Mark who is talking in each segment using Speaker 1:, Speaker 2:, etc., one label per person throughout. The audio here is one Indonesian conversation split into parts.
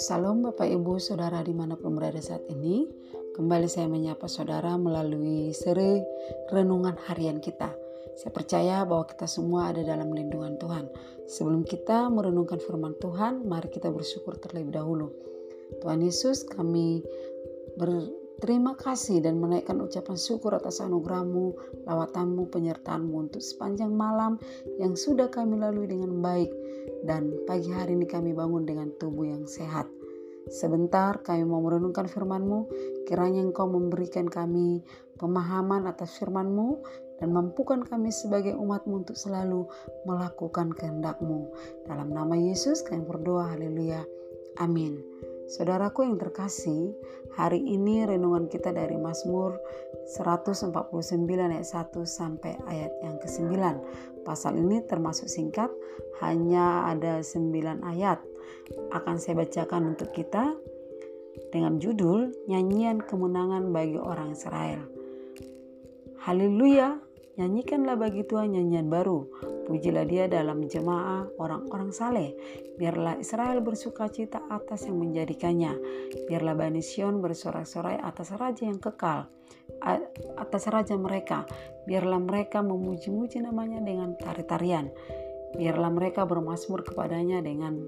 Speaker 1: Salam Bapak Ibu Saudara di mana pun berada saat ini. Kembali saya menyapa saudara melalui seri renungan harian kita. Saya percaya bahwa kita semua ada dalam lindungan Tuhan. Sebelum kita merenungkan firman Tuhan Mari kita bersyukur terlebih dahulu. Tuhan Yesus kami berterima kasih dan menaikkan ucapan syukur atas anugerahmu, lawatanmu, penyertaanmu untuk sepanjang malam yang sudah kami lalui dengan baik dan pagi hari ini kami bangun dengan tubuh yang sehat. Sebentar kami mau merenungkan firman-Mu, kiranya Engkau memberikan kami pemahaman atas firman-Mu dan mampukan kami sebagai umat-Mu untuk selalu melakukan kehendak-Mu. Dalam nama Yesus kami berdoa, haleluya. Amin. Saudaraku yang terkasih, hari ini renungan kita dari Mazmur 149 ayat 1 sampai ayat yang ke-9. Pasal ini termasuk singkat, hanya ada 9 ayat. Akan saya bacakan untuk kita dengan judul Nyanyian Kemenangan bagi Orang Israel. Haleluya, Nyanyikanlah bagi Tuhan nyanyian baru. Pujilah dia dalam jemaah orang-orang saleh. Biarlah Israel bersuka cita atas yang menjadikannya. Biarlah Bani Sion bersorak-sorai atas raja yang kekal. Atas raja mereka. Biarlah mereka memuji-muji namanya dengan tari-tarian. Biarlah mereka bermasmur kepadanya dengan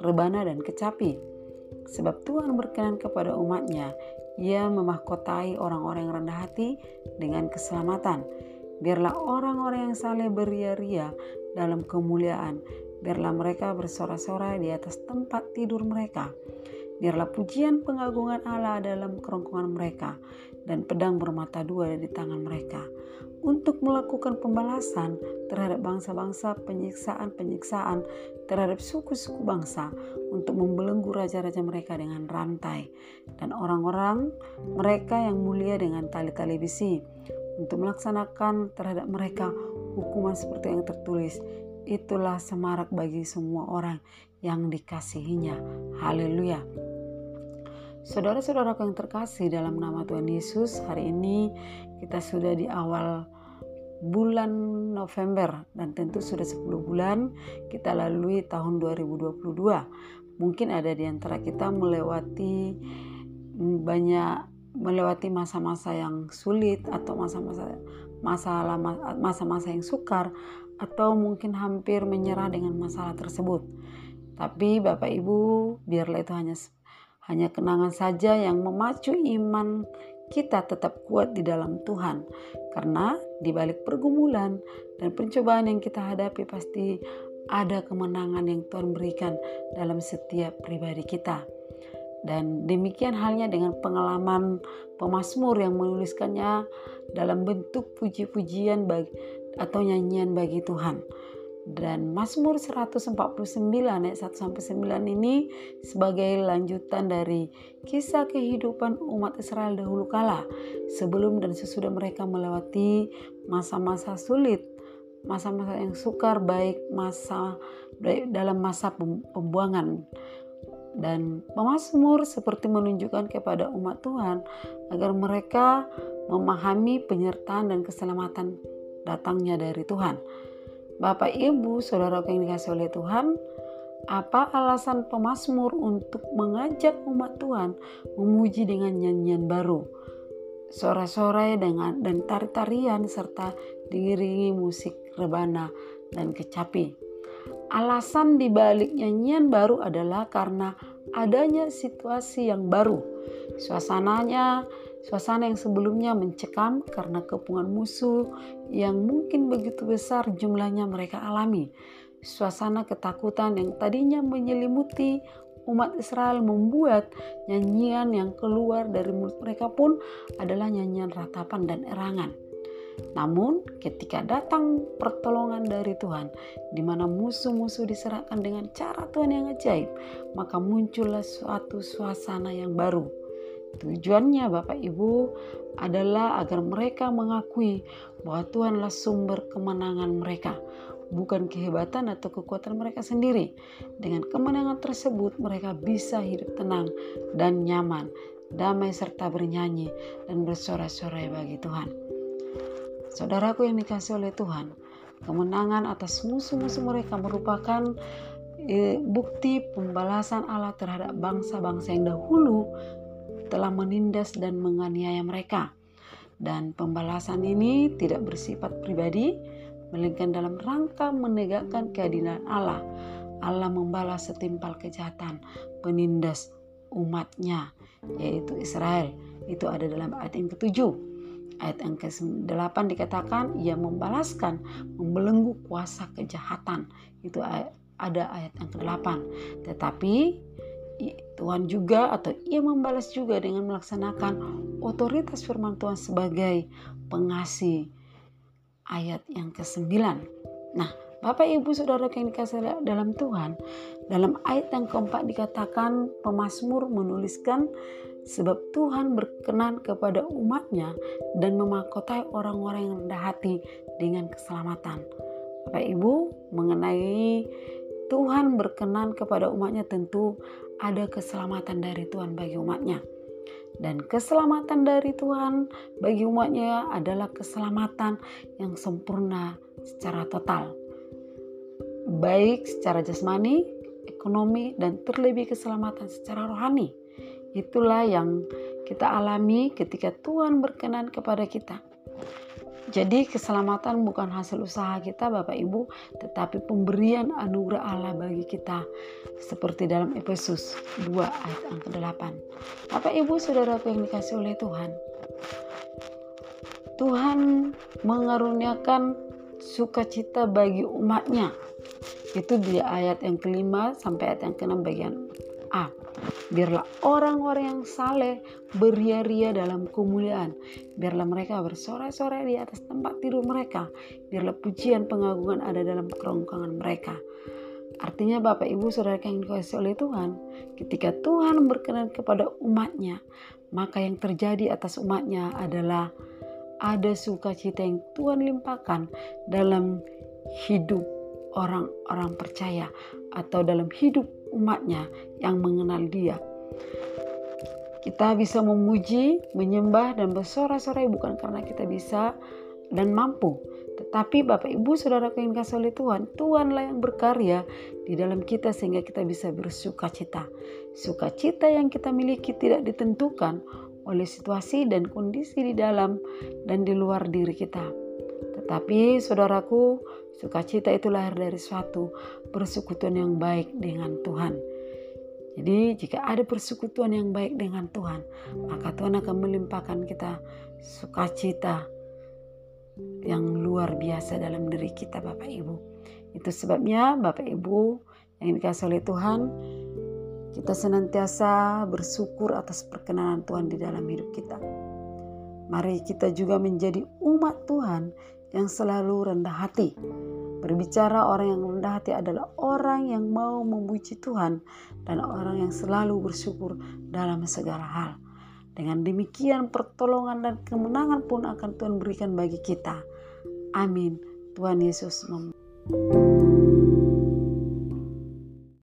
Speaker 1: rebana dan kecapi. Sebab Tuhan berkenan kepada umatnya. Ia memahkotai orang-orang yang rendah hati dengan keselamatan. Biarlah orang-orang yang saleh beria-ria dalam kemuliaan. Biarlah mereka bersorak-sorai di atas tempat tidur mereka. Biarlah pujian pengagungan Allah dalam kerongkongan mereka dan pedang bermata dua di tangan mereka untuk melakukan pembalasan terhadap bangsa-bangsa penyiksaan-penyiksaan terhadap suku-suku bangsa untuk membelenggu raja-raja mereka dengan rantai dan orang-orang mereka yang mulia dengan tali-tali besi untuk melaksanakan terhadap mereka hukuman seperti yang tertulis. Itulah semarak bagi semua orang yang dikasihinya. Haleluya. Saudara-saudara yang terkasih dalam nama Tuhan Yesus, hari ini kita sudah di awal bulan November dan tentu sudah 10 bulan kita lalui tahun 2022. Mungkin ada di antara kita melewati banyak melewati masa-masa yang sulit atau masa-masa masalah masa-masa yang sukar atau mungkin hampir menyerah dengan masalah tersebut. Tapi Bapak Ibu, biarlah itu hanya hanya kenangan saja yang memacu iman kita tetap kuat di dalam Tuhan. Karena di balik pergumulan dan pencobaan yang kita hadapi pasti ada kemenangan yang Tuhan berikan dalam setiap pribadi kita. Dan demikian halnya dengan pengalaman pemazmur yang menuliskannya dalam bentuk puji-pujian atau nyanyian bagi Tuhan. Dan Mazmur 149 ayat 1 sampai 9 ini sebagai lanjutan dari kisah kehidupan umat Israel dahulu kala sebelum dan sesudah mereka melewati masa-masa sulit, masa-masa yang sukar baik masa dalam masa pembuangan dan pemazmur seperti menunjukkan kepada umat Tuhan agar mereka memahami penyertaan dan keselamatan datangnya dari Tuhan. Bapak, Ibu, saudara yang dikasih oleh Tuhan, apa alasan pemazmur untuk mengajak umat Tuhan memuji dengan nyanyian baru, sorai-sorai dengan dan tari-tarian serta diiringi musik rebana dan kecapi? Alasan dibalik nyanyian baru adalah karena adanya situasi yang baru. Suasananya, suasana yang sebelumnya mencekam karena kepungan musuh yang mungkin begitu besar jumlahnya mereka alami. Suasana ketakutan yang tadinya menyelimuti umat Israel membuat nyanyian yang keluar dari mulut mereka pun adalah nyanyian ratapan dan erangan. Namun, ketika datang pertolongan dari Tuhan, di mana musuh-musuh diserahkan dengan cara Tuhan yang ajaib, maka muncullah suatu suasana yang baru. Tujuannya, Bapak Ibu, adalah agar mereka mengakui bahwa Tuhanlah sumber kemenangan mereka, bukan kehebatan atau kekuatan mereka sendiri. Dengan kemenangan tersebut, mereka bisa hidup tenang dan nyaman, damai serta bernyanyi dan bersorak-sorai bagi Tuhan. Saudaraku yang dikasih oleh Tuhan, kemenangan atas musuh-musuh mereka merupakan eh, bukti pembalasan Allah terhadap bangsa-bangsa yang dahulu telah menindas dan menganiaya mereka. Dan pembalasan ini tidak bersifat pribadi, melainkan dalam rangka menegakkan keadilan Allah. Allah membalas setimpal kejahatan penindas umatnya, yaitu Israel. Itu ada dalam ayat yang ketujuh. Ayat yang ke-8 dikatakan ia membalaskan, membelenggu kuasa kejahatan. Itu ada ayat yang ke-8. Tetapi Tuhan juga atau ia membalas juga dengan melaksanakan otoritas firman Tuhan sebagai pengasih. Ayat yang ke-9. Nah, Bapak Ibu Saudara yang dikasih dalam Tuhan, dalam ayat yang keempat dikatakan pemazmur menuliskan sebab Tuhan berkenan kepada umatnya dan memakotai orang-orang yang rendah hati dengan keselamatan. Bapak Ibu mengenai Tuhan berkenan kepada umatnya tentu ada keselamatan dari Tuhan bagi umatnya. Dan keselamatan dari Tuhan bagi umatnya adalah keselamatan yang sempurna secara total. Baik secara jasmani, ekonomi, dan terlebih keselamatan secara rohani. Itulah yang kita alami ketika Tuhan berkenan kepada kita. Jadi keselamatan bukan hasil usaha kita Bapak Ibu, tetapi pemberian anugerah Allah bagi kita. Seperti dalam Efesus 2 ayat yang ke-8. Bapak Ibu Saudara yang dikasih oleh Tuhan. Tuhan mengaruniakan sukacita bagi umatnya. Itu di ayat yang kelima sampai ayat yang keenam bagian. Biarlah orang-orang yang saleh beria-ria dalam kemuliaan. Biarlah mereka bersorak-sorai di atas tempat tidur mereka. Biarlah pujian pengagungan ada dalam kerongkongan mereka. Artinya Bapak Ibu Saudara yang dikasih oleh Tuhan, ketika Tuhan berkenan kepada umatnya, maka yang terjadi atas umatnya adalah ada sukacita yang Tuhan limpahkan dalam hidup orang-orang percaya atau dalam hidup umatnya yang mengenal dia. Kita bisa memuji, menyembah, dan bersorak-sorai bukan karena kita bisa dan mampu. Tetapi Bapak Ibu Saudara yang kasih oleh Tuhan, Tuhanlah yang berkarya di dalam kita sehingga kita bisa bersuka cita. Sukacita yang kita miliki tidak ditentukan oleh situasi dan kondisi di dalam dan di luar diri kita. Tetapi saudaraku, Sukacita itu lahir dari suatu persekutuan yang baik dengan Tuhan. Jadi jika ada persekutuan yang baik dengan Tuhan, maka Tuhan akan melimpahkan kita sukacita yang luar biasa dalam diri kita Bapak Ibu. Itu sebabnya Bapak Ibu yang dikasih oleh Tuhan, kita senantiasa bersyukur atas perkenanan Tuhan di dalam hidup kita. Mari kita juga menjadi umat Tuhan yang selalu rendah hati. Berbicara orang yang rendah hati adalah orang yang mau memuji Tuhan dan orang yang selalu bersyukur dalam segala hal. Dengan demikian pertolongan dan kemenangan pun akan Tuhan berikan bagi kita. Amin. Tuhan Yesus memberkati.